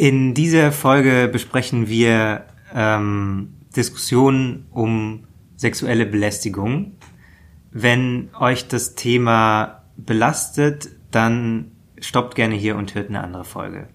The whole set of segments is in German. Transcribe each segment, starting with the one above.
In dieser Folge besprechen wir ähm, Diskussionen um sexuelle Belästigung. Wenn euch das Thema belastet, dann stoppt gerne hier und hört eine andere Folge.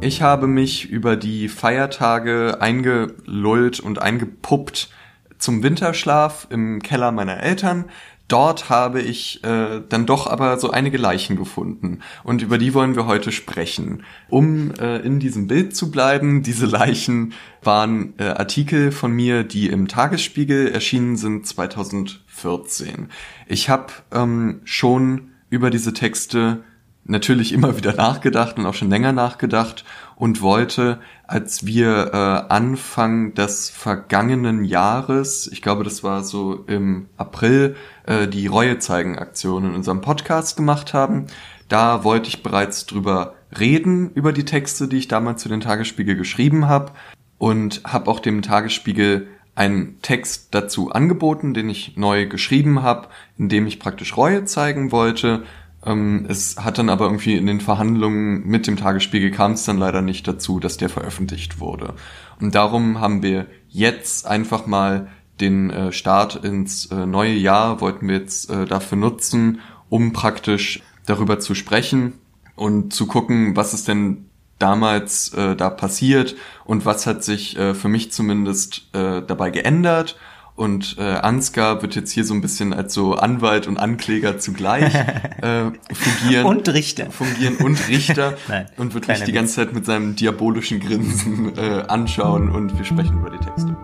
Ich habe mich über die Feiertage eingelullt und eingepuppt zum Winterschlaf im Keller meiner Eltern, Dort habe ich äh, dann doch aber so einige Leichen gefunden und über die wollen wir heute sprechen. Um äh, in diesem Bild zu bleiben, diese Leichen waren äh, Artikel von mir, die im Tagesspiegel erschienen sind 2014. Ich habe ähm, schon über diese Texte natürlich immer wieder nachgedacht und auch schon länger nachgedacht und wollte, als wir äh, Anfang des vergangenen Jahres, ich glaube, das war so im April, äh, die Reue zeigen Aktion in unserem Podcast gemacht haben, da wollte ich bereits drüber reden über die Texte, die ich damals zu den Tagesspiegel geschrieben habe und habe auch dem Tagesspiegel einen Text dazu angeboten, den ich neu geschrieben habe, in dem ich praktisch Reue zeigen wollte ähm, es hat dann aber irgendwie in den Verhandlungen mit dem Tagesspiegel kam es dann leider nicht dazu, dass der veröffentlicht wurde. Und darum haben wir jetzt einfach mal den äh, Start ins äh, neue Jahr, wollten wir jetzt äh, dafür nutzen, um praktisch darüber zu sprechen und zu gucken, was ist denn damals äh, da passiert und was hat sich äh, für mich zumindest äh, dabei geändert und äh, Ansgar wird jetzt hier so ein bisschen als so Anwalt und Ankläger zugleich äh, fungieren. Und Richter. Fungieren und Richter. Nein, und wird mich die ganze Zeit mit seinem diabolischen Grinsen äh, anschauen und wir sprechen über die Texte.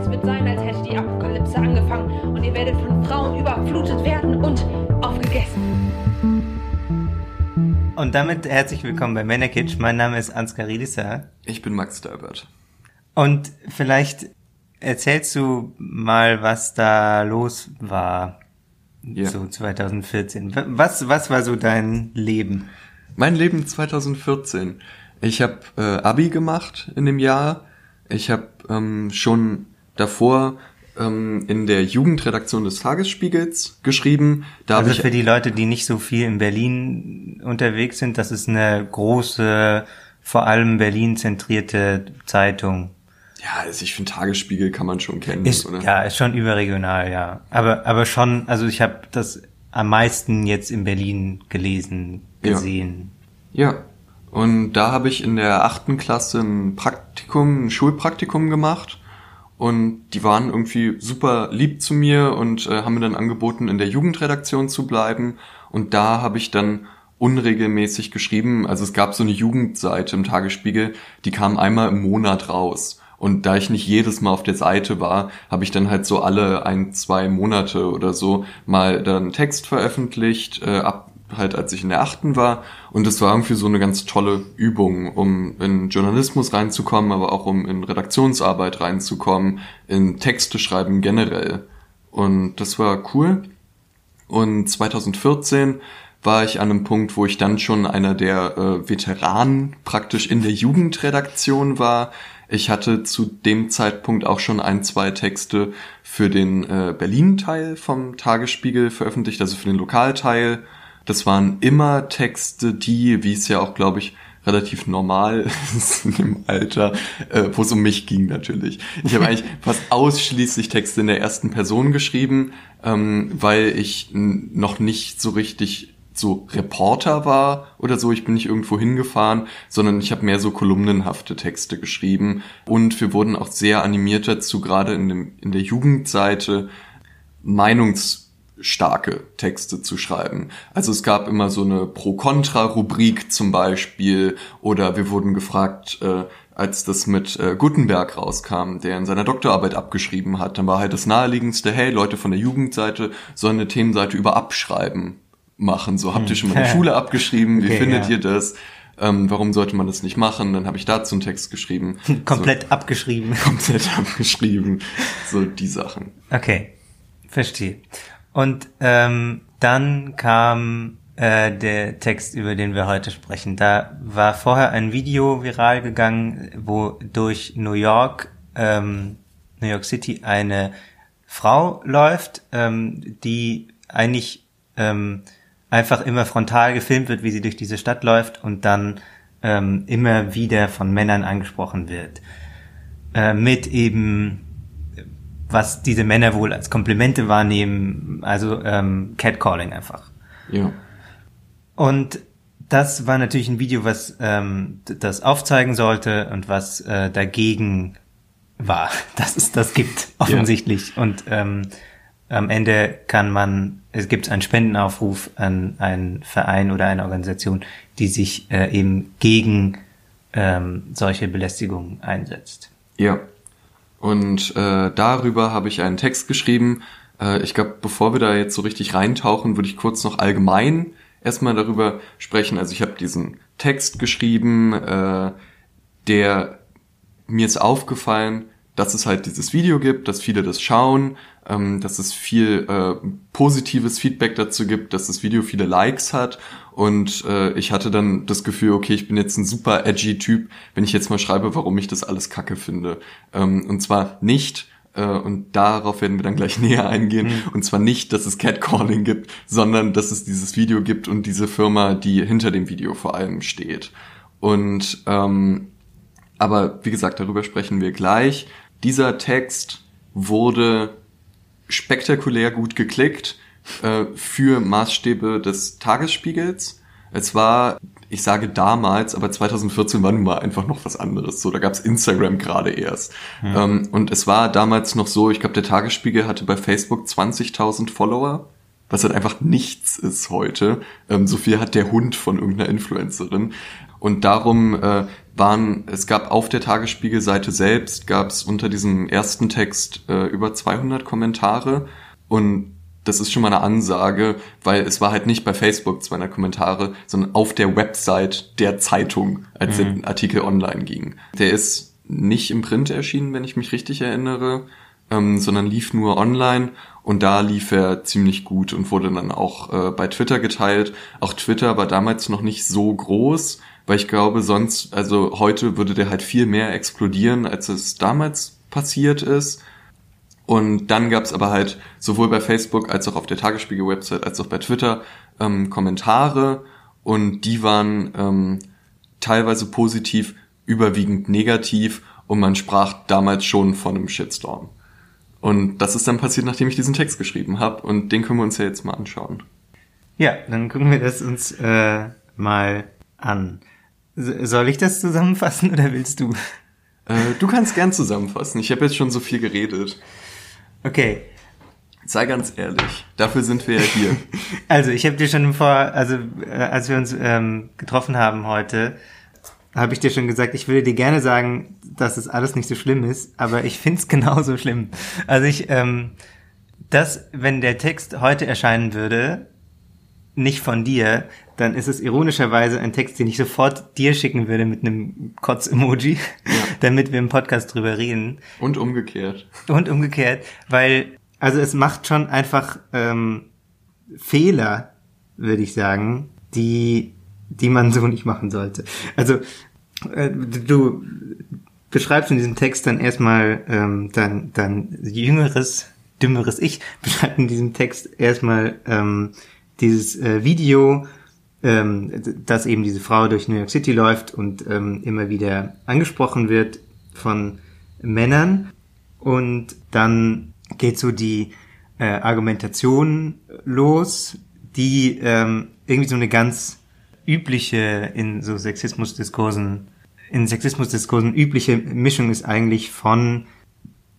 Es wird sein, als hätte die Apokalypse angefangen und ihr werdet von Frauen überflutet werden und aufgegessen. Und damit herzlich willkommen bei Männerkitsch. Mein Name ist Ansgar Riedisser. Ich bin Max Dalbert. Und vielleicht erzählst du mal, was da los war. Ja. So 2014. Was, was war so dein Leben? Mein Leben 2014. Ich habe äh, Abi gemacht in dem Jahr. Ich habe ähm, schon davor ähm, in der Jugendredaktion des Tagesspiegels geschrieben. Da also für die Leute, die nicht so viel in Berlin unterwegs sind, das ist eine große, vor allem Berlin zentrierte Zeitung. Ja, also ich finde Tagesspiegel kann man schon kennen. Ist, oder? Ja, ist schon überregional, ja. Aber aber schon, also ich habe das am meisten jetzt in Berlin gelesen, gesehen. Ja. ja. Und da habe ich in der achten Klasse ein Praktikum, ein Schulpraktikum gemacht und die waren irgendwie super lieb zu mir und äh, haben mir dann angeboten, in der Jugendredaktion zu bleiben. Und da habe ich dann unregelmäßig geschrieben. Also es gab so eine Jugendseite im Tagesspiegel, die kam einmal im Monat raus. Und da ich nicht jedes Mal auf der Seite war, habe ich dann halt so alle ein, zwei Monate oder so mal dann Text veröffentlicht, äh, ab halt als ich in der achten war. Und es war irgendwie so eine ganz tolle Übung, um in Journalismus reinzukommen, aber auch um in Redaktionsarbeit reinzukommen, in Texte schreiben generell. Und das war cool. Und 2014 war ich an einem Punkt, wo ich dann schon einer der äh, Veteranen praktisch in der Jugendredaktion war. Ich hatte zu dem Zeitpunkt auch schon ein, zwei Texte für den äh, Berlin-Teil vom Tagesspiegel veröffentlicht, also für den Lokalteil das waren immer Texte, die, wie es ja auch, glaube ich, relativ normal ist in dem Alter, äh, wo es um mich ging natürlich. Ich habe eigentlich fast ausschließlich Texte in der ersten Person geschrieben, ähm, weil ich noch nicht so richtig so Reporter war oder so. Ich bin nicht irgendwo hingefahren, sondern ich habe mehr so kolumnenhafte Texte geschrieben. Und wir wurden auch sehr animiert dazu, gerade in, dem, in der Jugendseite Meinungs starke Texte zu schreiben. Also es gab immer so eine Pro-Contra-Rubrik zum Beispiel oder wir wurden gefragt, äh, als das mit äh, Gutenberg rauskam, der in seiner Doktorarbeit abgeschrieben hat, dann war halt das naheliegendste, hey, Leute von der Jugendseite sollen eine Themenseite über Abschreiben machen. So, habt ihr schon mal in der Schule abgeschrieben? Wie okay, findet ja. ihr das? Ähm, warum sollte man das nicht machen? Dann habe ich dazu einen Text geschrieben. komplett so, abgeschrieben. Komplett abgeschrieben. So die Sachen. Okay, verstehe. Und ähm, dann kam äh, der Text, über den wir heute sprechen. Da war vorher ein Video viral gegangen, wo durch New York ähm, New York City eine Frau läuft, ähm, die eigentlich ähm, einfach immer frontal gefilmt wird, wie sie durch diese Stadt läuft und dann ähm, immer wieder von Männern angesprochen wird. Äh, mit eben, was diese Männer wohl als Komplimente wahrnehmen, also ähm, Catcalling einfach. Ja. Und das war natürlich ein Video, was ähm, das aufzeigen sollte und was äh, dagegen war, dass es das gibt, offensichtlich. Ja. Und ähm, am Ende kann man, es gibt einen Spendenaufruf an einen Verein oder eine Organisation, die sich äh, eben gegen ähm, solche Belästigungen einsetzt. Ja. Und äh, darüber habe ich einen Text geschrieben. Äh, ich glaube, bevor wir da jetzt so richtig reintauchen, würde ich kurz noch allgemein erstmal darüber sprechen. Also ich habe diesen Text geschrieben, äh, der mir ist aufgefallen, dass es halt dieses Video gibt, dass viele das schauen, ähm, dass es viel äh, positives Feedback dazu gibt, dass das Video viele Likes hat und äh, ich hatte dann das Gefühl, okay, ich bin jetzt ein super edgy Typ, wenn ich jetzt mal schreibe, warum ich das alles kacke finde. Ähm, und zwar nicht, äh, und darauf werden wir dann gleich näher eingehen. Mhm. Und zwar nicht, dass es Catcalling gibt, sondern dass es dieses Video gibt und diese Firma, die hinter dem Video vor allem steht. Und ähm, aber wie gesagt, darüber sprechen wir gleich. Dieser Text wurde spektakulär gut geklickt äh, für Maßstäbe des Tagesspiegels. Es war ich sage damals, aber 2014 war nun mal einfach noch was anderes. So, da gab's Instagram gerade erst. Mhm. Ähm, und es war damals noch so, ich glaube, der Tagesspiegel hatte bei Facebook 20.000 Follower, was halt einfach nichts ist heute. Ähm, so viel hat der Hund von irgendeiner Influencerin. Und darum äh, waren, es gab auf der Tagesspiegel-Seite selbst, gab's unter diesem ersten Text äh, über 200 Kommentare. Und das ist schon mal eine Ansage, weil es war halt nicht bei Facebook 200 Kommentare, sondern auf der Website der Zeitung, als mhm. der Artikel online ging. Der ist nicht im Print erschienen, wenn ich mich richtig erinnere, ähm, sondern lief nur online und da lief er ziemlich gut und wurde dann auch äh, bei Twitter geteilt. Auch Twitter war damals noch nicht so groß, weil ich glaube, sonst, also heute würde der halt viel mehr explodieren, als es damals passiert ist. Und dann gab es aber halt sowohl bei Facebook als auch auf der Tagesspiegel-Website als auch bei Twitter ähm, Kommentare und die waren ähm, teilweise positiv, überwiegend negativ und man sprach damals schon von einem Shitstorm. Und das ist dann passiert, nachdem ich diesen Text geschrieben habe und den können wir uns ja jetzt mal anschauen. Ja, dann gucken wir das uns äh, mal an. Soll ich das zusammenfassen oder willst du? Äh, du kannst gern zusammenfassen. Ich habe jetzt schon so viel geredet. Okay. Sei ganz ehrlich, dafür sind wir ja hier. Also ich habe dir schon vor, also äh, als wir uns ähm, getroffen haben heute, habe ich dir schon gesagt, ich würde dir gerne sagen, dass es alles nicht so schlimm ist, aber ich find's genauso schlimm. Also ich, ähm, das, wenn der Text heute erscheinen würde, nicht von dir, dann ist es ironischerweise ein Text, den ich sofort dir schicken würde mit einem Kotz-Emoji, ja. damit wir im Podcast drüber reden. Und umgekehrt. Und umgekehrt, weil, also es macht schon einfach ähm, Fehler, würde ich sagen, die, die man so nicht machen sollte. Also äh, du beschreibst in diesem Text dann erstmal ähm, dann, dann jüngeres, dümmeres Ich, beschreibt in diesem Text erstmal ähm, dieses äh, Video, ähm, dass eben diese Frau durch New York City läuft und ähm, immer wieder angesprochen wird von Männern. Und dann geht so die äh, Argumentation los, die ähm, irgendwie so eine ganz übliche in so Sexismusdiskursen, in Sexismusdiskursen übliche Mischung ist eigentlich von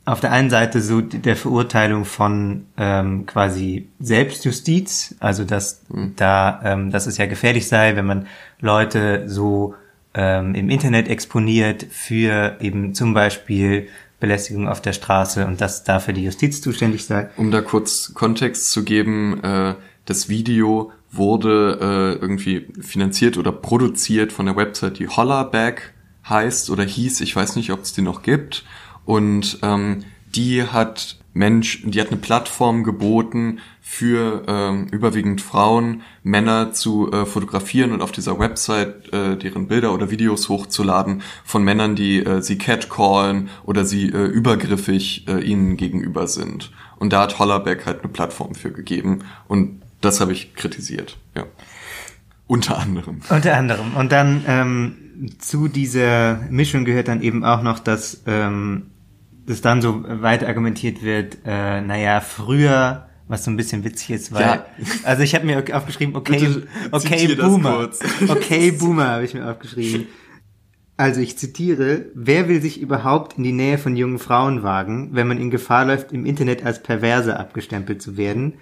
auf der einen Seite so der Verurteilung von ähm, quasi Selbstjustiz, also dass mhm. da, ähm, dass es ja gefährlich sei, wenn man Leute so ähm, im Internet exponiert für eben zum Beispiel Belästigung auf der Straße und dass dafür die Justiz zuständig sei. Um da kurz Kontext zu geben, äh, das Video wurde äh, irgendwie finanziert oder produziert von der Website, die Hollerback heißt oder hieß, ich weiß nicht, ob es die noch gibt und ähm, die hat Mensch, die hat eine Plattform geboten für ähm, überwiegend Frauen, Männer zu äh, fotografieren und auf dieser Website äh, deren Bilder oder Videos hochzuladen von Männern, die äh, sie catcallen oder sie äh, übergriffig äh, ihnen gegenüber sind. Und da hat Hollerbeck halt eine Plattform für gegeben und das habe ich kritisiert, ja. Unter anderem. Unter anderem. Und dann ähm, zu dieser Mischung gehört dann eben auch noch, dass ähm, das dann so weit argumentiert wird, äh, naja, früher, was so ein bisschen witzig ist, weil, Ja. also ich habe mir aufgeschrieben, okay, okay, Boomer, okay, Boomer habe ich mir aufgeschrieben. Also ich zitiere, wer will sich überhaupt in die Nähe von jungen Frauen wagen, wenn man in Gefahr läuft, im Internet als Perverse abgestempelt zu werden?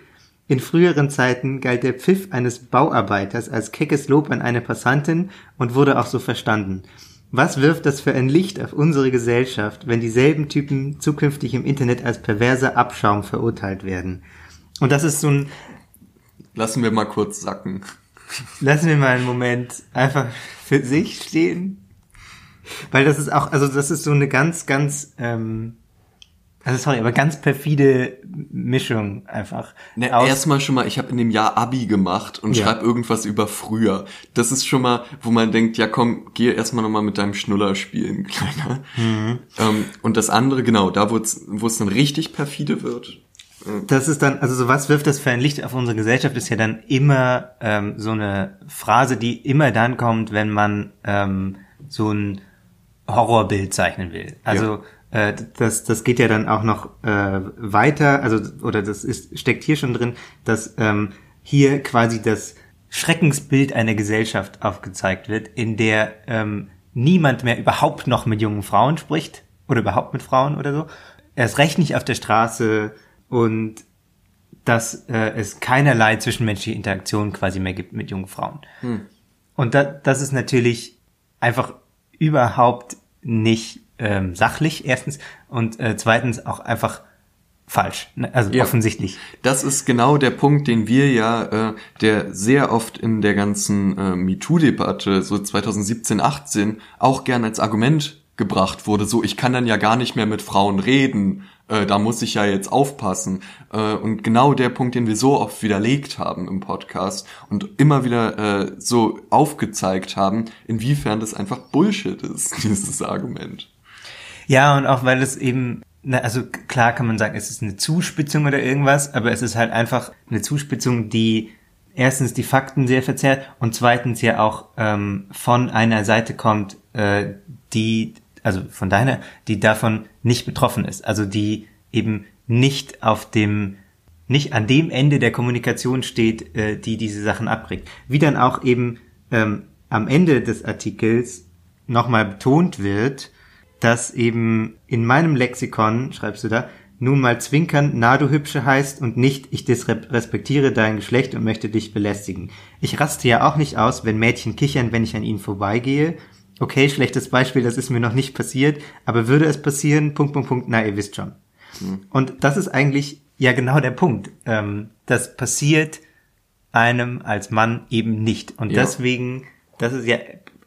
In früheren Zeiten galt der Pfiff eines Bauarbeiters als keckes Lob an eine Passantin und wurde auch so verstanden. Was wirft das für ein Licht auf unsere Gesellschaft, wenn dieselben Typen zukünftig im Internet als perverser Abschaum verurteilt werden? Und das ist so ein, Lassen wir mal kurz sacken. lassen wir mal einen Moment einfach für sich stehen. Weil das ist auch, also das ist so eine ganz, ganz, ähm, also sorry, aber ganz perfide Mischung einfach. Ne, erstmal schon mal, ich habe in dem Jahr Abi gemacht und Ja. schreib irgendwas über früher. Das ist schon mal, wo man denkt, ja komm, geh erstmal nochmal mit deinem Schnuller spielen, Kleiner. Mhm. Ähm, und das andere, genau, da wo es dann richtig perfide wird. Das ist dann, also so was wirft das für ein Licht auf unsere Gesellschaft, ist ja dann immer ähm, so eine Phrase, die immer dann kommt, wenn man ähm, so ein Horrorbild zeichnen will. Also äh, das, das geht ja dann auch noch äh, weiter, also oder das ist, steckt hier schon drin, dass ähm, hier quasi das Schreckensbild einer Gesellschaft aufgezeigt wird, in der ähm, niemand mehr überhaupt noch mit jungen Frauen spricht oder überhaupt mit Frauen oder so. Erst recht nicht auf der Straße und dass äh, es keinerlei zwischenmenschliche Interaktion quasi mehr gibt mit jungen Frauen. Und da, das ist natürlich einfach überhaupt nicht ähm, sachlich, erstens, und äh, zweitens auch einfach falsch, ne? also Ja. offensichtlich. Das ist genau der Punkt, den wir ja, äh, der sehr oft in der ganzen äh, MeToo-Debatte, so 2017, 18, auch gern als Argument gebracht wurde. So, ich kann dann ja gar nicht mehr mit Frauen reden, äh, da muss ich ja jetzt aufpassen. Äh, und genau der Punkt, den wir so oft widerlegt haben im Podcast und immer wieder äh, so aufgezeigt haben, inwiefern das einfach Bullshit ist, dieses Argument. Ja, und auch weil es eben, na, also klar kann man sagen, es ist eine Zuspitzung oder irgendwas, aber es ist halt einfach eine Zuspitzung, die erstens die Fakten sehr verzerrt und zweitens ja auch ähm, von einer Seite kommt, äh, die, also von deiner, die davon nicht betroffen ist, also die eben nicht auf dem, nicht an dem Ende der Kommunikation steht, äh, die diese Sachen abkriegt. Wie dann auch eben ähm, am Ende des Artikels nochmal betont wird, dass eben in meinem Lexikon, schreibst du da, nun mal zwinkern, na du Hübsche heißt und nicht, ich disrespektiere dein Geschlecht und möchte dich belästigen. Ich raste ja auch nicht aus, wenn Mädchen kichern, wenn ich an ihnen vorbeigehe. Okay, schlechtes Beispiel, das ist mir noch nicht passiert, aber würde es passieren, Punkt, Punkt, Punkt, na, ihr wisst schon. Und das ist eigentlich ja genau der Punkt. Ähm, das passiert einem als Mann eben nicht. Und Ja. deswegen, das ist ja,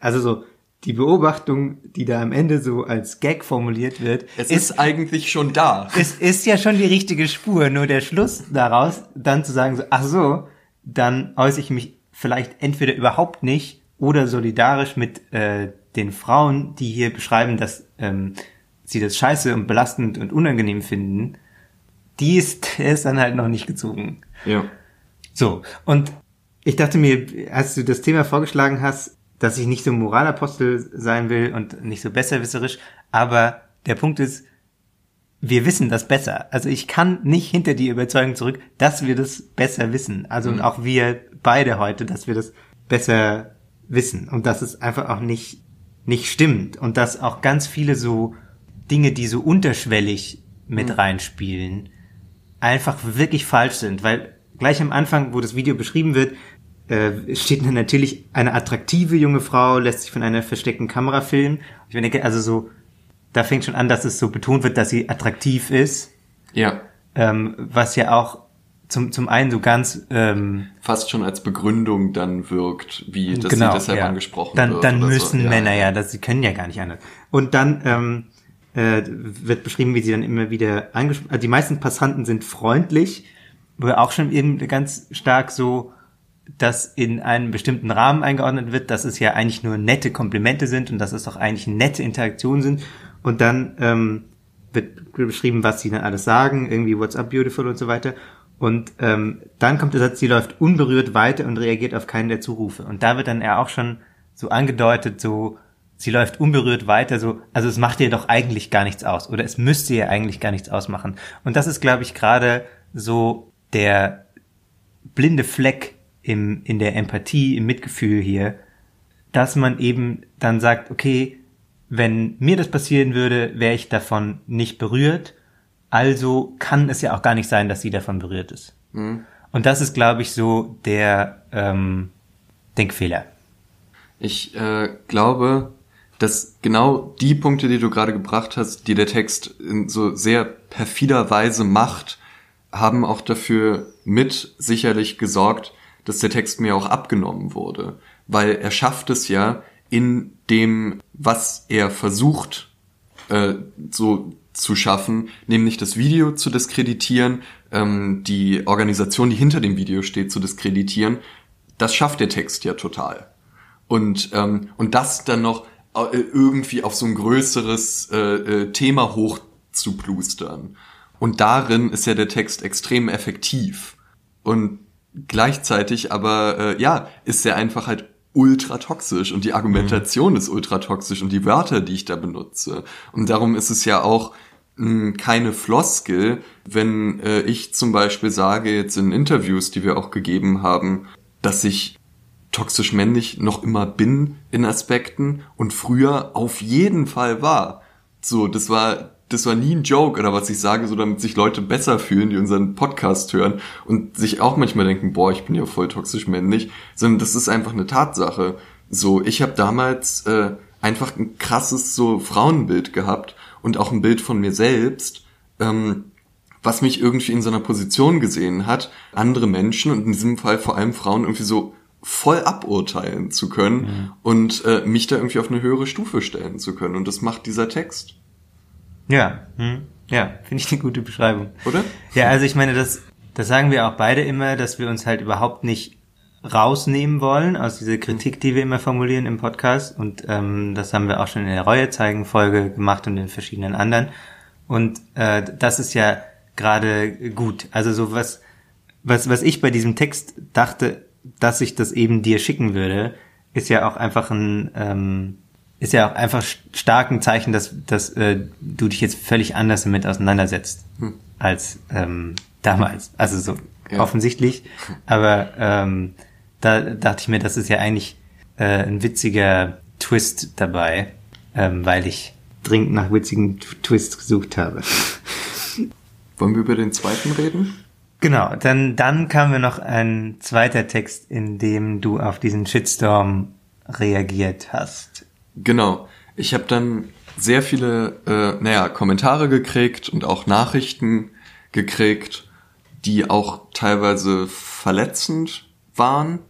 also so, die Beobachtung, die da am Ende so als Gag formuliert wird, Es ist, ist eigentlich schon da. es ist ja schon die richtige Spur. Nur der Schluss daraus, dann zu sagen so, ach so, dann äußere ich mich vielleicht entweder überhaupt nicht oder solidarisch mit äh, den Frauen, die hier beschreiben, dass ähm, sie das scheiße und belastend und unangenehm finden, die ist, der ist dann halt noch nicht gezogen. Ja. So, und ich dachte mir, als du das Thema vorgeschlagen hast, dass ich nicht so Moralapostel sein will und nicht so besserwisserisch, aber der Punkt ist, wir wissen das besser. Also ich kann nicht hinter die Überzeugung zurück, dass wir das besser wissen. Also und auch wir beide heute, dass wir das besser wissen. Und dass es einfach auch nicht nicht stimmt. Und dass auch ganz viele so Dinge, die so unterschwellig mit reinspielen, einfach wirklich falsch sind, weil gleich am Anfang, wo das Video beschrieben wird, äh, steht dann natürlich eine attraktive junge Frau, lässt sich von einer versteckten Kamera filmen. Ich denke, also so, da fängt schon an, dass es so betont wird, dass sie attraktiv ist, Ja. ähm, was ja auch zum, zum einen so ganz ähm, fast schon als Begründung dann wirkt, wie dass genau, sie deshalb ja. angesprochen dann, wird. Dann müssen so. Männer ja, das, sie können ja gar nicht anders. Und dann ähm, äh, wird beschrieben, wie sie dann immer wieder angesprochen, also die meisten Passanten sind freundlich, wo auch schon eben ganz stark so, dass in einem bestimmten Rahmen eingeordnet wird, dass es ja eigentlich nur nette Komplimente sind und dass es doch eigentlich nette Interaktionen sind. Und dann ähm, wird beschrieben, was sie dann alles sagen, irgendwie What's up beautiful und so weiter. Und ähm, dann kommt der Satz, sie läuft unberührt weiter und reagiert auf keinen der Zurufe. Und da wird dann er auch schon so angedeutet, so sie läuft unberührt weiter, so, also es macht ihr doch eigentlich gar nichts aus oder es müsste ihr eigentlich gar nichts ausmachen. Und das ist, glaube ich, gerade so der blinde Fleck im, in der Empathie, im Mitgefühl hier, dass man eben dann sagt, okay, wenn mir das passieren würde, wäre ich davon nicht berührt. Also kann es ja auch gar nicht sein, dass sie davon berührt ist. Mhm. Und das ist, glaube ich, so der ähm, Denkfehler. Ich äh, glaube, dass genau die Punkte, die du gerade gebracht hast, die der Text in so sehr perfider Weise macht, haben auch dafür mit sicherlich gesorgt, dass der Text mir auch abgenommen wurde. Weil er schafft es ja, in dem, was er versucht, äh, so zu schaffen, nämlich das Video zu diskreditieren, ähm, die Organisation, die hinter dem Video steht, zu diskreditieren, das schafft der Text ja total. Und, ähm, und das dann noch äh, irgendwie auf so ein größeres äh, äh, Thema hochzuplustern. Und darin ist ja der Text extrem effektiv. Und gleichzeitig aber, äh, ja, ist er einfach halt ultra toxisch und die Argumentation mhm. ist ultra toxisch und die Wörter, die ich da benutze. Und darum ist es ja auch mh, hm, keine Floskel, wenn äh, ich zum Beispiel sage jetzt in Interviews, die wir auch gegeben haben, dass ich toxisch männlich noch immer bin in Aspekten und früher auf jeden Fall war. So, das war das war nie ein Joke oder was ich sage, so damit sich Leute besser fühlen, die unseren Podcast hören und sich auch manchmal denken, boah, ich bin ja voll toxisch männlich, sondern das ist einfach eine Tatsache. So, ich habe damals äh, einfach ein krasses so Frauenbild gehabt und auch ein Bild von mir selbst, ähm, was mich irgendwie in so einer Position gesehen hat, andere Menschen und in diesem Fall vor allem Frauen irgendwie so voll aburteilen zu können mhm. und äh, mich da irgendwie auf eine höhere Stufe stellen zu können. Und das macht dieser Text. Ja, hm. ja, finde ich eine gute Beschreibung. Oder? Ja, also ich meine, das, das sagen wir auch beide immer, dass wir uns halt überhaupt nicht rausnehmen wollen aus dieser Kritik, die wir immer formulieren im Podcast. Und ähm, das haben wir auch schon in der Reue zeigen Folge gemacht und in verschiedenen anderen. Und äh, das ist ja gerade gut. Also so was, was, was ich bei diesem Text dachte, dass ich das eben dir schicken würde, ist ja auch einfach ein, ähm, ist ja auch einfach stark ein Zeichen, dass, dass äh, du dich jetzt völlig anders damit auseinandersetzt hm. als ähm, damals. Also so ja. offensichtlich. Aber ähm, da dachte ich mir, das ist ja eigentlich äh, ein witziger Twist dabei, ähm, weil ich dringend nach witzigen Twists gesucht habe. Wollen wir über den zweiten reden? Genau, dann, dann kam mir noch ein zweiter Text, in dem du auf diesen Shitstorm reagiert hast. Genau. Ich habe dann sehr viele, äh, naja, Kommentare gekriegt und auch Nachrichten gekriegt, die auch teilweise verletzend waren.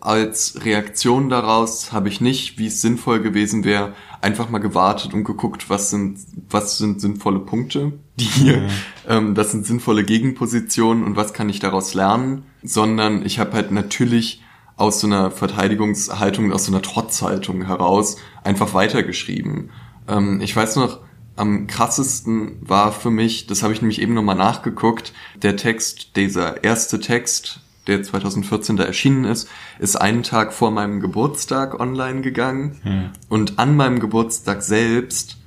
Als Reaktion daraus habe ich nicht, wie es sinnvoll gewesen wäre, einfach mal gewartet und geguckt, was sind, was sind sinnvolle Punkte, die hier, mhm. ähm, das sind sinnvolle Gegenpositionen und was kann ich daraus lernen, sondern ich habe halt natürlich aus so einer Verteidigungshaltung, aus so einer Trotzhaltung heraus einfach weitergeschrieben. Ähm, ich weiß noch, am krassesten war für mich, das habe ich nämlich eben nochmal nachgeguckt, der Text, dieser erste Text, der 2014 da erschienen ist, ist einen Tag vor meinem Geburtstag online gegangen. Hm. Und an meinem Geburtstag selbst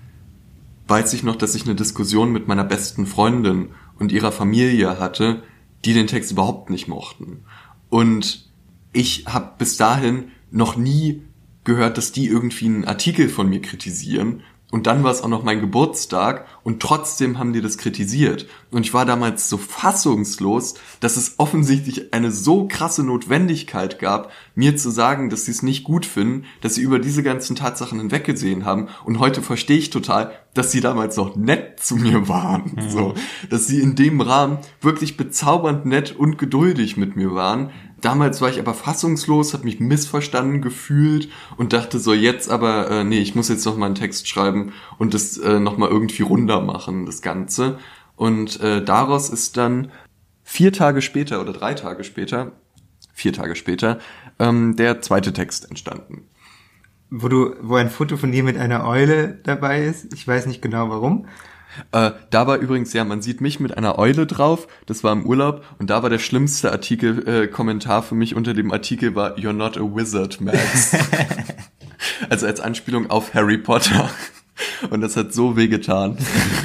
weiß ich noch, dass ich eine Diskussion mit meiner besten Freundin und ihrer Familie hatte, die den Text überhaupt nicht mochten. Und ich habe bis dahin noch nie gehört, dass die irgendwie einen Artikel von mir kritisieren und dann war es auch noch mein Geburtstag und trotzdem haben die das kritisiert. Und ich war damals so fassungslos, dass es offensichtlich eine so krasse Notwendigkeit gab, mir zu sagen, dass sie es nicht gut finden, dass sie über diese ganzen Tatsachen hinweggesehen haben. Und heute verstehe ich total, dass sie damals noch nett zu mir waren. Mhm. So, dass sie in dem Rahmen wirklich bezaubernd nett und geduldig mit mir waren. Damals war ich aber fassungslos, habe mich missverstanden gefühlt und dachte so jetzt aber, äh, nee, ich muss jetzt noch mal einen Text schreiben und das äh, noch mal irgendwie runder machen, das Ganze. Und äh, daraus ist dann vier Tage später oder drei Tage später, vier Tage später, ähm, der zweite Text entstanden. Wo du, wo ein Foto von dir mit einer Eule dabei ist. Ich weiß nicht genau warum. Äh, da war übrigens, ja, man sieht mich mit einer Eule drauf, das war im Urlaub und da war der schlimmste Artikel, äh, Kommentar für mich unter dem Artikel war You're not a wizard, Max. also als Anspielung auf Harry Potter. Und das hat so wehgetan.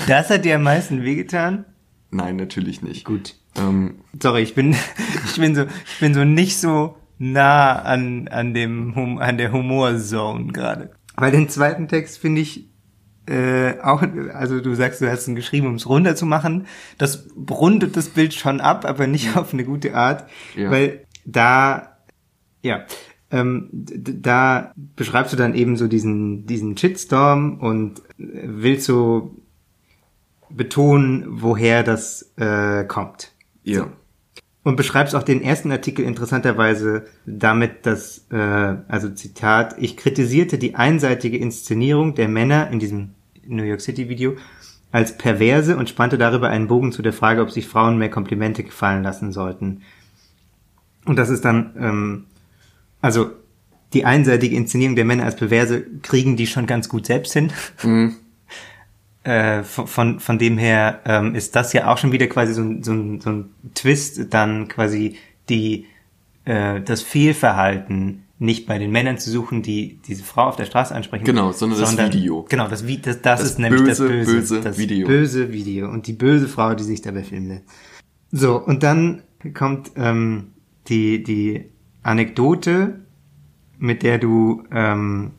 Das hat dir am meisten wehgetan? Nein, natürlich nicht. Gut. Ähm, Sorry, ich bin, ich bin so, ich bin so nicht so nah an, an dem, an der Humorzone gerade. Weil den zweiten Text finde ich äh, auch, also du sagst, du hast ihn geschrieben, um es runter zu machen. Das rundet das Bild schon ab, aber nicht auf eine gute Art, ja. weil da, ja, ähm, da beschreibst du dann eben so diesen, diesen Shitstorm und willst so betonen, woher das äh, kommt. Ja. So. Und beschreibst auch den ersten Artikel interessanterweise damit, dass, äh, also Zitat, ich kritisierte die einseitige Inszenierung der Männer in diesem New York City Video als perverse und spannte darüber einen Bogen zu der Frage, ob sich Frauen mehr Komplimente gefallen lassen sollten. Und das ist dann, ähm, also die einseitige Inszenierung der Männer als perverse kriegen die schon ganz gut selbst hin. Mhm. äh, von, von, dem her ähm, ist das ja auch schon wieder quasi so, ein so, ein so ein Twist, dann quasi die äh, das Fehlverhalten nicht bei den Männern zu suchen, die diese Frau auf der Straße ansprechen. Genau, sondern, sondern das Video. Genau, das, das, das, das ist nämlich böse, das böse, böse das Video. böse Video und die böse Frau, die sich dabei filmen lässt. So, und dann kommt ähm, die, die Anekdote, mit der du ähm,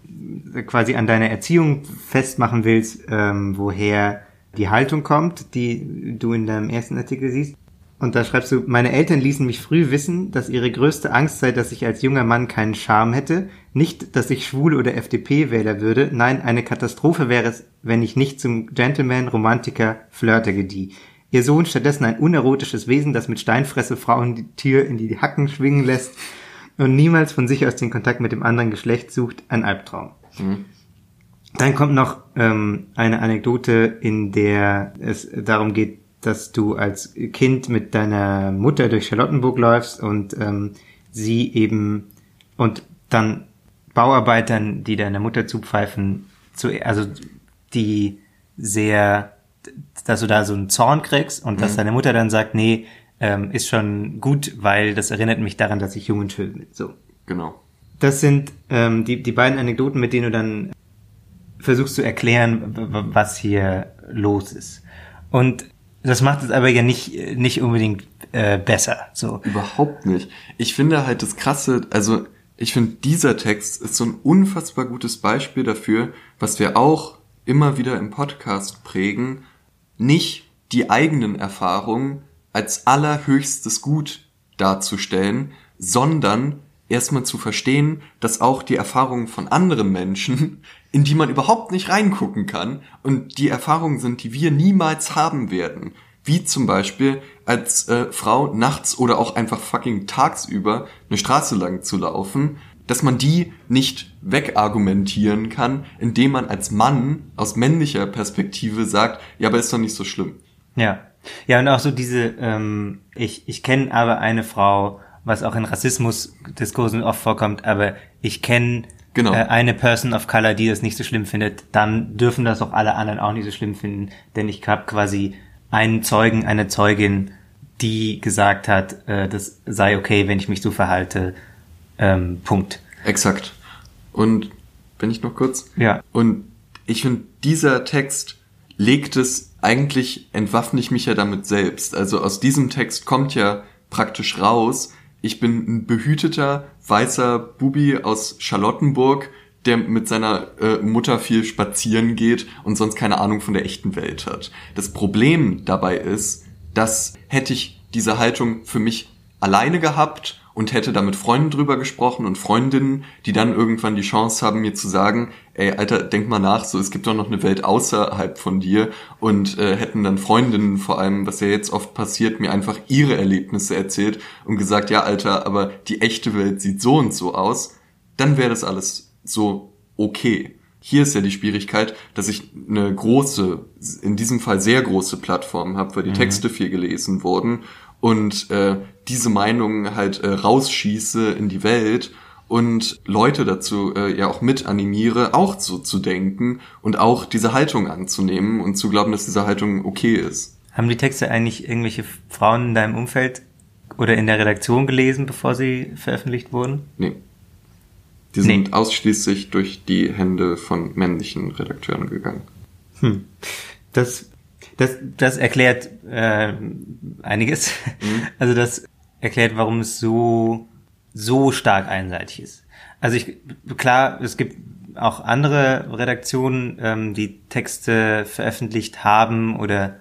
quasi an deiner Erziehung festmachen willst, ähm, woher die Haltung kommt, die du in deinem ersten Artikel siehst. Und da schreibst du, meine Eltern ließen mich früh wissen, dass ihre größte Angst sei, dass ich als junger Mann keinen Charme hätte. Nicht, dass ich schwul oder FDP-Wähler würde. Nein, eine Katastrophe wäre es, wenn ich nicht zum Gentleman, Romantiker, Flirter gedieh. Ihr Sohn stattdessen ein unerotisches Wesen, das mit Steinfresse Frauen die Tür in die Hacken schwingen lässt und niemals von sich aus den Kontakt mit dem anderen Geschlecht sucht, ein Albtraum. Mhm. Dann kommt noch ähm, eine Anekdote, in der es darum geht, dass du als Kind mit deiner Mutter durch Charlottenburg läufst und ähm, sie eben und dann Bauarbeitern, die deiner Mutter zupfeifen, zu, also die sehr, dass du da so einen Zorn kriegst und mhm. dass deine Mutter dann sagt, nee, ähm, ist schon gut, weil das erinnert mich daran, dass ich jung und schön bin. So. Genau. Das sind ähm, die, die beiden Anekdoten, mit denen du dann versuchst zu erklären, was hier los ist. Und das macht es aber ja nicht, nicht unbedingt äh, besser. So. Überhaupt nicht. Ich finde halt das Krasse, also ich finde dieser Text ist so ein unfassbar gutes Beispiel dafür, was wir auch immer wieder im Podcast prägen, nicht die eigenen Erfahrungen als allerhöchstes Gut darzustellen, sondern erstmal zu verstehen, dass auch die Erfahrungen von anderen Menschen, in die man überhaupt nicht reingucken kann und die Erfahrungen sind, die wir niemals haben werden, wie zum Beispiel als äh, Frau nachts oder auch einfach fucking tagsüber eine Straße lang zu laufen, dass man die nicht wegargumentieren kann, indem man als Mann aus männlicher Perspektive sagt, ja, aber ist doch nicht so schlimm. Ja. Ja, und auch so diese, ähm, ich, ich kenne aber eine Frau, was auch in Rassismus-Diskursen oft vorkommt, aber ich kenne genau. äh, eine Person of Color, die das nicht so schlimm findet, dann dürfen das auch alle anderen auch nicht so schlimm finden, denn ich habe quasi einen Zeugen, eine Zeugin, die gesagt hat, äh, das sei okay, wenn ich mich so verhalte. Ähm, Punkt. Exakt. Und wenn ich noch kurz? Ja. Und ich finde, dieser Text legt es eigentlich entwaffne ich mich ja damit selbst. Also aus diesem Text kommt ja praktisch raus, ich bin ein behüteter, weißer Bubi aus Charlottenburg, der mit seiner äh, Mutter viel spazieren geht und sonst keine Ahnung von der echten Welt hat. Das Problem dabei ist, dass hätte ich diese Haltung für mich alleine gehabt und hätte da mit Freunden drüber gesprochen und Freundinnen, die dann irgendwann die Chance haben, mir zu sagen, ey, Alter, denk mal nach, so, es gibt doch noch eine Welt außerhalb von dir und äh, hätten dann Freundinnen vor allem, was ja jetzt oft passiert, mir einfach ihre Erlebnisse erzählt und gesagt, ja, Alter, aber die echte Welt sieht so und so aus, dann wäre das alles so okay. Hier ist ja die Schwierigkeit, dass ich eine große, in diesem Fall sehr große Plattform habe, weil die mhm. Texte viel gelesen wurden und äh, diese Meinungen halt äh, rausschieße in die Welt und Leute dazu äh, ja auch mit animiere, auch so zu denken und auch diese Haltung anzunehmen und zu glauben, dass diese Haltung okay ist. Haben die Texte eigentlich irgendwelche Frauen in deinem Umfeld oder in der Redaktion gelesen, bevor sie veröffentlicht wurden? Nee. Die sind nee. ausschließlich durch die Hände von männlichen Redakteuren gegangen. Hm. Das, das, das erklärt äh, einiges. Mhm. Also das erklärt, warum es so, so stark einseitig ist. Also ich, klar, es gibt auch andere Redaktionen, ähm, die Texte veröffentlicht haben oder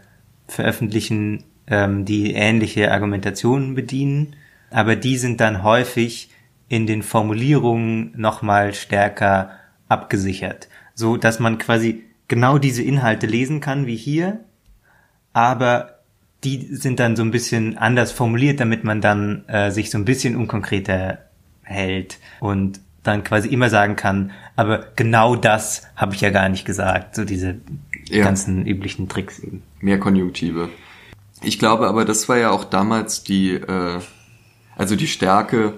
veröffentlichen, ähm, die ähnliche Argumentationen bedienen. Aber die sind dann häufig in den Formulierungen nochmal stärker abgesichert, so dass man quasi genau diese Inhalte lesen kann wie hier, aber die sind dann so ein bisschen anders formuliert, damit man dann äh, sich so ein bisschen unkonkreter hält und dann quasi immer sagen kann, aber genau das habe ich ja gar nicht gesagt, so diese ja. ganzen üblichen Tricks eben. Mehr Konjunktive. Ich glaube aber, das war ja auch damals die, äh, also die Stärke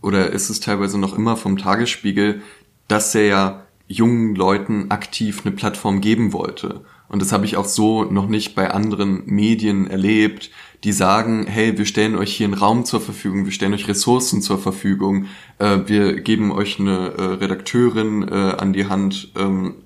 oder ist es teilweise noch immer vom Tagesspiegel, dass er ja jungen Leuten aktiv eine Plattform geben wollte. Und das habe ich auch so noch nicht bei anderen Medien erlebt, die sagen, hey, wir stellen euch hier einen Raum zur Verfügung, wir stellen euch Ressourcen zur Verfügung, äh, wir geben euch eine äh, Redakteurin äh, an die Hand, ähm,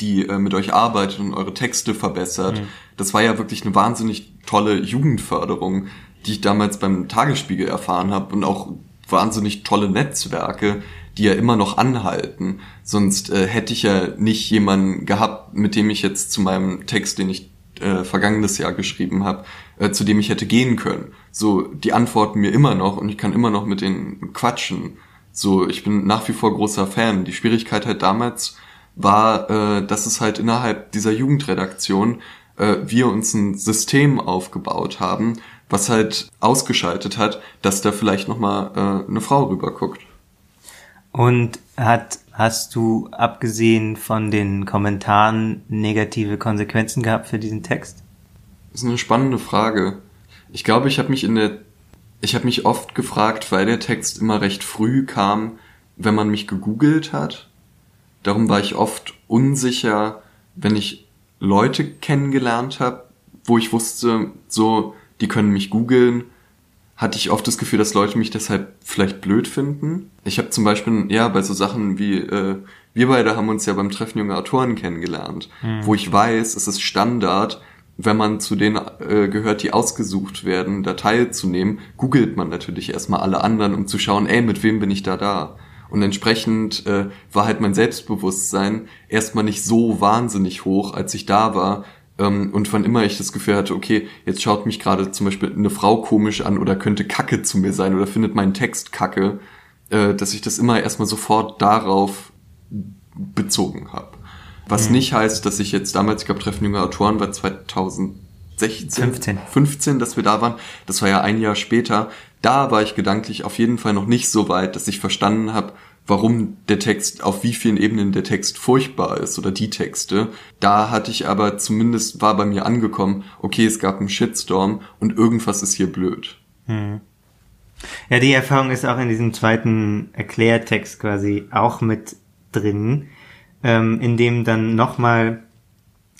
die äh, mit euch arbeitet und eure Texte verbessert. Mhm. Das war ja wirklich eine wahnsinnig tolle Jugendförderung, die ich damals beim Tagesspiegel erfahren habe und auch wahnsinnig tolle Netzwerke, die ja immer noch anhalten. Sonst äh, hätte ich ja nicht jemanden gehabt, mit dem ich jetzt zu meinem Text, den ich äh, vergangenes Jahr geschrieben habe, äh, zu dem ich hätte gehen können. So, die antworten mir immer noch und ich kann immer noch mit denen quatschen. So, ich bin nach wie vor großer Fan. Die Schwierigkeit halt damals war, äh, dass es halt innerhalb dieser Jugendredaktion äh, wir uns ein System aufgebaut haben, was halt ausgeschaltet hat, dass da vielleicht nochmal äh, eine Frau rüberguckt. Und hat, hast du abgesehen von den Kommentaren negative Konsequenzen gehabt für diesen Text? Das ist eine spannende Frage. Ich glaube, ich habe mich in der, ich habe mich oft gefragt, weil der Text immer recht früh kam, wenn man mich gegoogelt hat. Darum war ich oft unsicher, wenn ich Leute kennengelernt habe, wo ich wusste, so, die können mich googeln, hatte ich oft das Gefühl, dass Leute mich deshalb vielleicht blöd finden. Ich habe zum Beispiel, ja, bei so Sachen wie, äh, wir beide haben uns ja beim Treffen junger Autoren kennengelernt, mhm. wo ich weiß, es ist Standard, wenn man zu denen äh, gehört, die ausgesucht werden, da teilzunehmen, googelt man natürlich erstmal alle anderen, um zu schauen, ey, mit wem bin ich da da? Und entsprechend äh, war halt mein Selbstbewusstsein erstmal nicht so wahnsinnig hoch, als ich da war, ähm, und wann immer ich das Gefühl hatte, okay, jetzt schaut mich gerade zum Beispiel eine Frau komisch an oder könnte Kacke zu mir sein oder findet meinen Text Kacke, äh, dass ich das immer erstmal sofort darauf bezogen habe. Was mhm. nicht heißt, dass ich jetzt damals, ich glaube, Treffen junger Autoren war 2016, 15. 15, dass wir da waren. Das war ja ein Jahr später. Da war ich gedanklich auf jeden Fall noch nicht so weit, dass ich verstanden habe, warum der Text, auf wie vielen Ebenen der Text furchtbar ist oder die Texte. Da hatte ich aber zumindest, war bei mir angekommen, okay, es gab einen Shitstorm und irgendwas ist hier blöd. Hm. Ja, die Erfahrung ist auch in diesem zweiten Erklärtext quasi auch mit drin, ähm, in dem dann nochmal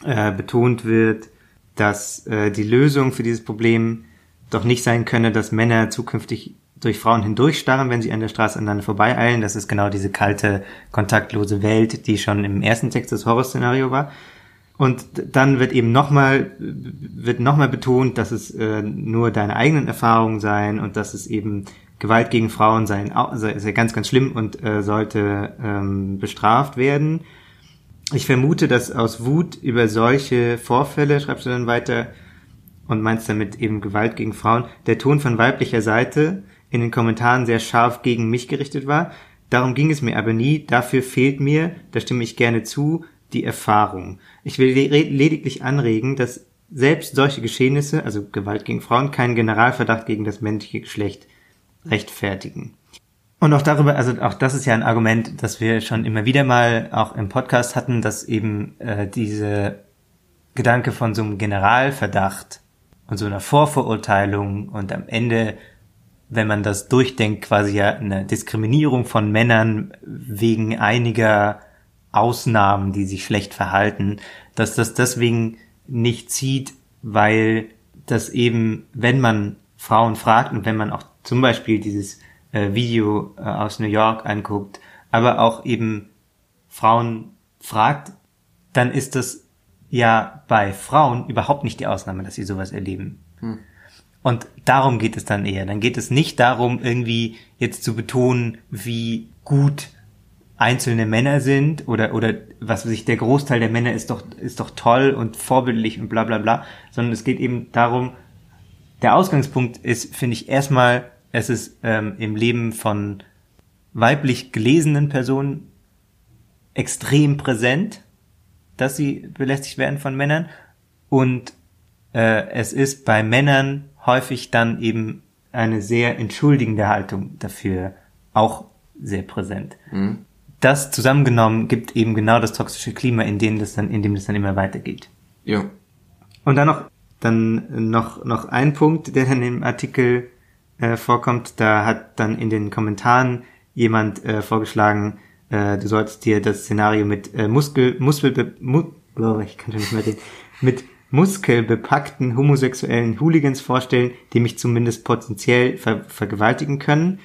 äh, betont wird, dass äh, die Lösung für dieses Problem doch nicht sein könne, dass Männer zukünftig durch Frauen hindurchstarren, wenn sie an der Straße aneinander vorbeieilen. Das ist genau diese kalte, kontaktlose Welt, die schon im ersten Text des Horrorszenario war. Und dann wird eben nochmal, wird nochmal betont, dass es äh, nur deine eigenen Erfahrungen seien und dass es eben Gewalt gegen Frauen seien, sei, sei ganz, ganz schlimm und äh, sollte ähm, bestraft werden. Ich vermute, dass aus Wut über solche Vorfälle, schreibst du dann weiter, und meinst damit eben Gewalt gegen Frauen, der Ton von weiblicher Seite in den Kommentaren sehr scharf gegen mich gerichtet war. Darum ging es mir aber nie. Dafür fehlt mir, da stimme ich gerne zu, die Erfahrung. Ich will lediglich anregen, dass selbst solche Geschehnisse, also Gewalt gegen Frauen, keinen Generalverdacht gegen das männliche Geschlecht rechtfertigen. Und auch darüber, also auch das ist ja ein Argument, das wir schon immer wieder mal auch im Podcast hatten, dass eben äh, diese Gedanke von so einem Generalverdacht und so einer Vorverurteilung und am Ende, wenn man das durchdenkt, quasi ja eine Diskriminierung von Männern wegen einiger Ausnahmen, die sich schlecht verhalten, dass das deswegen nicht zieht, weil das eben, wenn man Frauen fragt und wenn man auch zum Beispiel dieses äh, Video äh, aus New York anguckt, aber auch eben Frauen fragt, dann ist das ja bei Frauen überhaupt nicht die Ausnahme, dass sie sowas erleben. Hm. Und darum geht es dann eher. Dann geht es nicht darum, irgendwie jetzt zu betonen, wie gut einzelne Männer sind oder oder was weiß ich, der Großteil der Männer ist doch ist doch toll und vorbildlich und bla bla bla, sondern es geht eben darum, der Ausgangspunkt ist, finde ich, erstmal, es ist ähm, im Leben von weiblich gelesenen Personen extrem präsent, dass sie belästigt werden von Männern und äh, es ist bei Männern häufig dann eben eine sehr entschuldigende Haltung dafür auch sehr präsent. Mhm das zusammengenommen gibt eben genau das toxische Klima, in dem das dann, in dem das dann immer weitergeht. Ja. Und dann noch, dann noch, noch ein Punkt, der dann im Artikel äh, vorkommt. Da hat dann in den Kommentaren jemand äh, vorgeschlagen, äh, du solltest dir das Szenario mit äh, Muskel, Muskel, mu, oh, ich kann schon nicht mehr reden, mit muskelbepackten homosexuellen Hooligans vorstellen, die mich zumindest potenziell ver vergewaltigen können.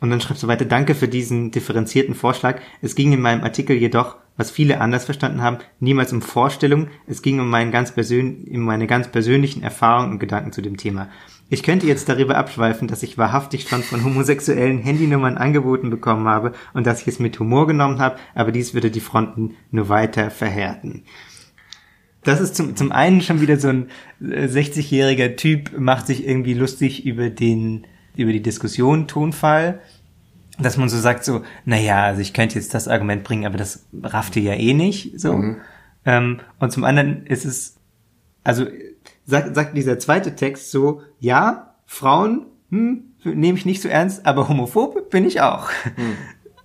Und dann schreibst du weiter, danke für diesen differenzierten Vorschlag. Es ging in meinem Artikel jedoch, was viele anders verstanden haben, niemals um Vorstellung. Es ging um, meinen ganz um meine ganz persönlichen Erfahrungen und Gedanken zu dem Thema. Ich könnte jetzt darüber abschweifen, dass ich wahrhaftig schon von homosexuellen Handynummern angeboten bekommen habe und dass ich es mit Humor genommen habe, aber dies würde die Fronten nur weiter verhärten. Das ist zum, zum einen schon wieder so ein 60-jähriger äh, Typ, macht sich irgendwie lustig über den über die Diskussion Tonfall, dass man so sagt so, naja, also ich könnte jetzt das Argument bringen, aber das rafft ihr ja eh nicht, so. Mhm. Ähm, und zum anderen ist es, also sagt, sagt dieser zweite Text so, ja, Frauen, hm, nehme ich nicht so ernst, aber homophob bin ich auch. Mhm.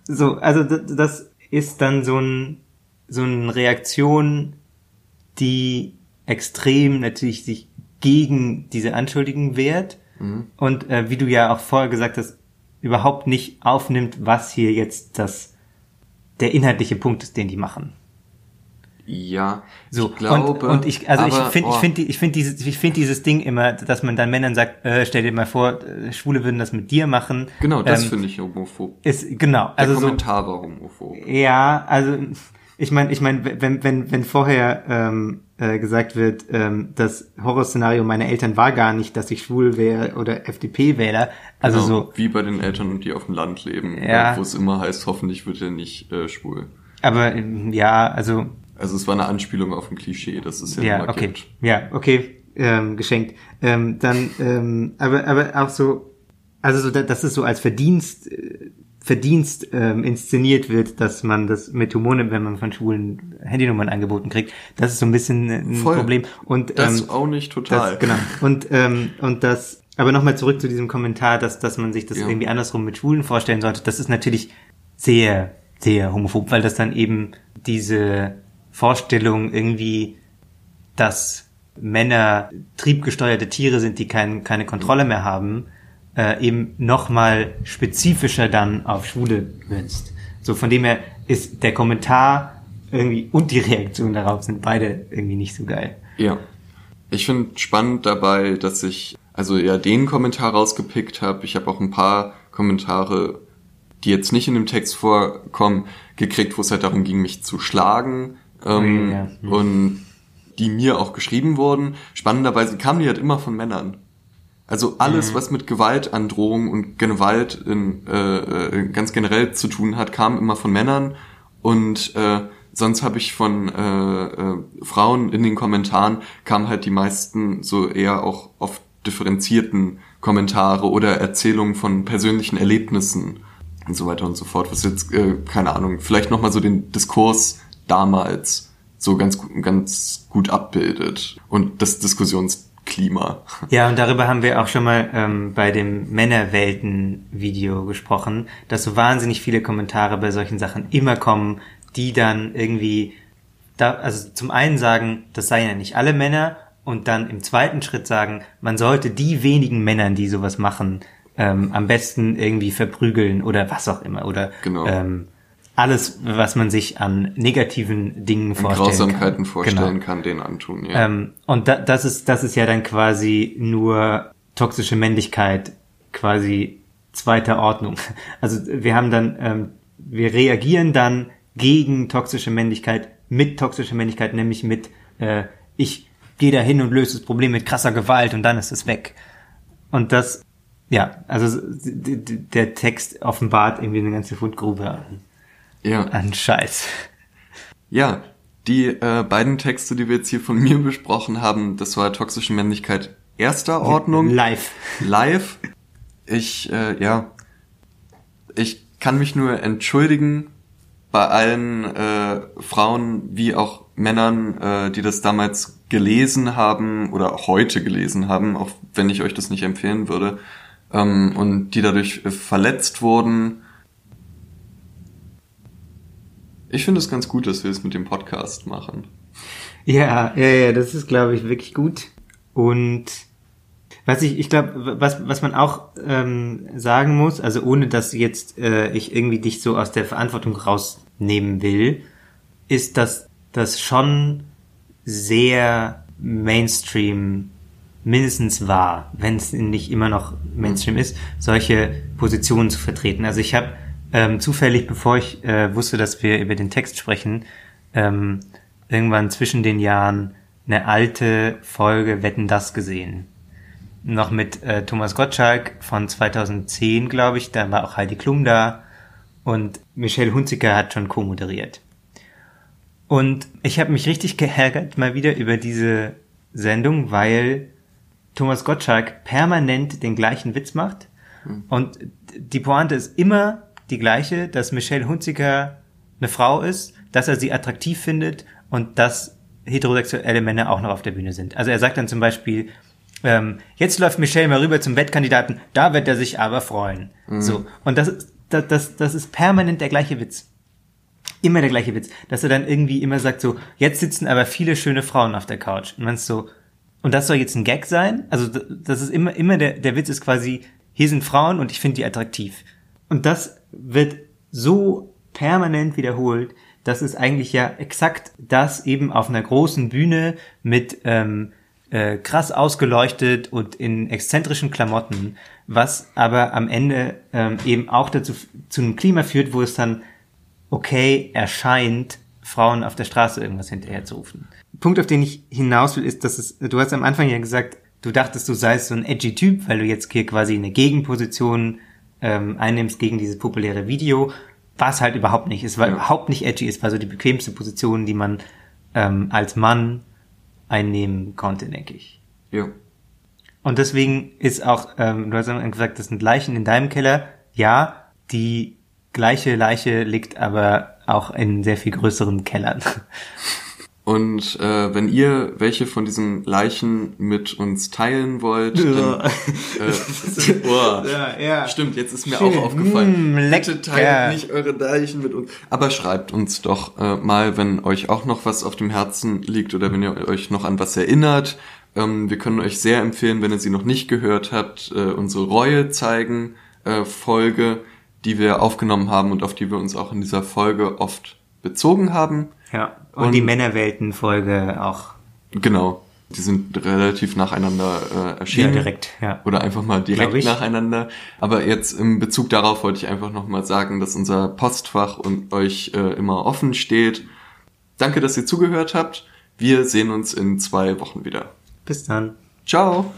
So, also das, das ist dann so ein, so eine Reaktion, die extrem natürlich sich gegen diese Anschuldigung wehrt Mhm. Und äh, wie du ja auch vorher gesagt hast, überhaupt nicht aufnimmt, was hier jetzt das der inhaltliche Punkt ist, den die machen. Ja, so ich glaube. Und, und ich, also aber, ich finde, oh. ich finde, ich finde dieses, ich finde dieses Ding immer, dass man dann Männern sagt, äh, stell dir mal vor, äh, Schwule würden das mit dir machen. Genau, das ähm, finde ich homophob. Ist genau. Also Der Kommentar so, war homophob. Ja, also ich meine, ich meine, wenn wenn wenn vorher ähm, äh, gesagt wird, ähm, das Horrorszenario meiner Eltern war gar nicht, dass ich schwul wäre oder FDP-Wähler. Also genau, so wie bei den Eltern, die auf dem Land leben, ja. wo es immer heißt, hoffentlich wird er nicht äh, schwul. Aber ja, also also es war eine Anspielung auf ein Klischee, das ist ja, ja okay, ja okay, ähm, geschenkt. Ähm, dann, ähm, aber aber auch so, also so, das ist so als Verdienst äh, Verdienst ähm, inszeniert wird, dass man das mit Humor nimmt, wenn man von Schulen Handynummern angeboten kriegt. Das ist so ein bisschen ein Voll. Problem. Und das ähm, auch nicht total. Das, genau. Und ähm, und das. Aber nochmal zurück zu diesem Kommentar, dass dass man sich das ja. irgendwie andersrum mit Schwulen vorstellen sollte. Das ist natürlich sehr sehr homophob, weil das dann eben diese Vorstellung irgendwie, dass Männer triebgesteuerte Tiere sind, die kein, keine Kontrolle mehr haben, äh, eben nochmal spezifischer dann auf Schwule münzt. So von dem her ist der Kommentar irgendwie und die Reaktion darauf sind beide irgendwie nicht so geil. Ja. Ich finde spannend dabei, dass ich also ja den Kommentar rausgepickt habe. Ich habe auch ein paar Kommentare, die jetzt nicht in dem Text vorkommen, gekriegt, wo es halt darum ging, mich zu schlagen. Ähm, ja. Mhm. Und die mir auch geschrieben wurden. Spannenderweise kamen die halt immer von Männern. Also alles, mhm. was mit Gewaltandrohung und Gewalt in, äh, äh, ganz generell zu tun hat, kam immer von Männern. Und äh, sonst habe ich von äh, äh, Frauen in den Kommentaren, kamen halt die meisten so eher auch oft differenzierten Kommentare oder Erzählungen von persönlichen Erlebnissen und so weiter und so fort, was jetzt, äh, keine Ahnung, vielleicht nochmal so den Diskurs damals so ganz, ganz gut abbildet und das Diskussionsklima. Ja, und darüber haben wir auch schon mal ähm, bei dem Männerwelten-Video gesprochen, dass so wahnsinnig viele Kommentare bei solchen Sachen immer kommen, die dann irgendwie da, also zum einen sagen, das seien ja nicht alle Männer und dann im zweiten Schritt sagen, man sollte die wenigen Männern, die sowas machen, ähm, am besten irgendwie verprügeln oder was auch immer oder Genau. ähm, alles, was man sich an negativen Dingen vorstellen Grausamkeiten kann. vorstellen Genau. kann, den antun, ja. Ähm, und da, das ist das ist ja dann quasi nur toxische Männlichkeit, quasi zweiter Ordnung. Also wir haben dann, ähm, wir reagieren dann gegen toxische Männlichkeit mit toxischer Männlichkeit, nämlich mit äh, ich gehe da hin und löse das Problem mit krasser Gewalt und dann ist es weg. Und das, ja, also der Text offenbart irgendwie eine ganze Fundgrube ja. an Scheiß. Ja, die äh, beiden Texte, die wir jetzt hier von mir besprochen haben, das war toxische Männlichkeit erster Ordnung. Live. live. Ich, äh, ja, ich kann mich nur entschuldigen bei allen äh, Frauen wie auch Männern, äh, die das damals gelesen haben oder heute gelesen haben, auch wenn ich euch das nicht empfehlen würde, ähm, und die dadurch verletzt wurden. Ich finde es ganz gut, dass wir es mit dem Podcast machen. Ja, ja, ja, das ist, glaube ich, wirklich gut. Und was ich, ich glaube, was, was man auch ähm, sagen muss, also ohne dass jetzt äh, ich irgendwie dich so aus der Verantwortung rausnehmen will, ist, dass das schon sehr Mainstream mindestens war, wenn es nicht immer noch Mainstream ist, solche Positionen zu vertreten. Also ich habe ähm, zufällig, bevor ich äh, wusste, dass wir über den Text sprechen, ähm, irgendwann zwischen den Jahren eine alte Folge Wetten das gesehen. Noch mit äh, Thomas Gottschalk von 2010, glaube ich. Da war auch Heidi Klum da und Michelle Hunziker hat schon co-moderiert. Und ich habe mich richtig geärgert mal wieder über diese Sendung, weil Thomas Gottschalk permanent den gleichen Witz macht. Und die Pointe ist immer die gleiche, dass Michelle Hunziker eine Frau ist, dass er sie attraktiv findet und dass heterosexuelle Männer auch noch auf der Bühne sind. Also er sagt dann zum Beispiel, ähm, jetzt läuft Michelle mal rüber zum Wettkandidaten, da wird er sich aber freuen. So. Und das, ist- das, das, das ist permanent der gleiche Witz. Immer der gleiche Witz. Dass er dann irgendwie immer sagt so, jetzt sitzen aber viele schöne Frauen auf der Couch. Und man ist so, und das soll jetzt ein Gag sein? Also das ist immer, immer der, der Witz ist quasi, hier sind Frauen und ich finde die attraktiv. Und das wird so permanent wiederholt, dass es eigentlich ja exakt das eben auf einer großen Bühne mit ähm, äh, krass ausgeleuchtet und in exzentrischen Klamotten, was aber am Ende ähm, eben auch dazu zu einem Klima führt, wo es dann okay erscheint, Frauen auf der Straße irgendwas hinterher zu rufen. Punkt, auf den ich hinaus will, ist, dass es, du hast am Anfang ja gesagt, du dachtest, du seist so ein edgy Typ, weil du jetzt hier quasi eine Gegenposition ähm, einnimmst gegen dieses populäre Video. War es halt überhaupt nicht. Es war Ja. überhaupt nicht edgy. Es war so die bequemste Position, die man ähm, als Mann einnehmen konnte, denke ich. Ja. Und deswegen ist auch, ähm, du hast gesagt, das sind Leichen in deinem Keller. Ja, die gleiche Leiche liegt aber auch in sehr viel größeren Kellern. Und äh, wenn ihr welche von diesen Leichen mit uns teilen wollt, dann, äh, boah, Ja, ja. stimmt, jetzt ist mir Schön. auch aufgefallen. Mm. Bitte teilt nicht eure Leichen mit uns. Aber schreibt uns doch äh, mal, wenn euch auch noch was auf dem Herzen liegt oder wenn ihr euch noch an was erinnert. Ähm, wir können euch sehr empfehlen, wenn ihr sie noch nicht gehört habt, äh, unsere Reue zeigen äh, Folge, die wir aufgenommen haben und auf die wir uns auch in dieser Folge oft bezogen haben. Ja. Und, Und- die Männerwelten-Folge auch. Genau. Die sind relativ nacheinander äh, erschienen. Ja, direkt, ja. Oder einfach mal direkt nacheinander. Aber jetzt im Bezug darauf wollte ich einfach nochmal sagen, dass unser Postfach und euch äh, immer offen steht. Danke, dass ihr zugehört habt. Wir sehen uns in zwei Wochen wieder. Bis dann. Ciao!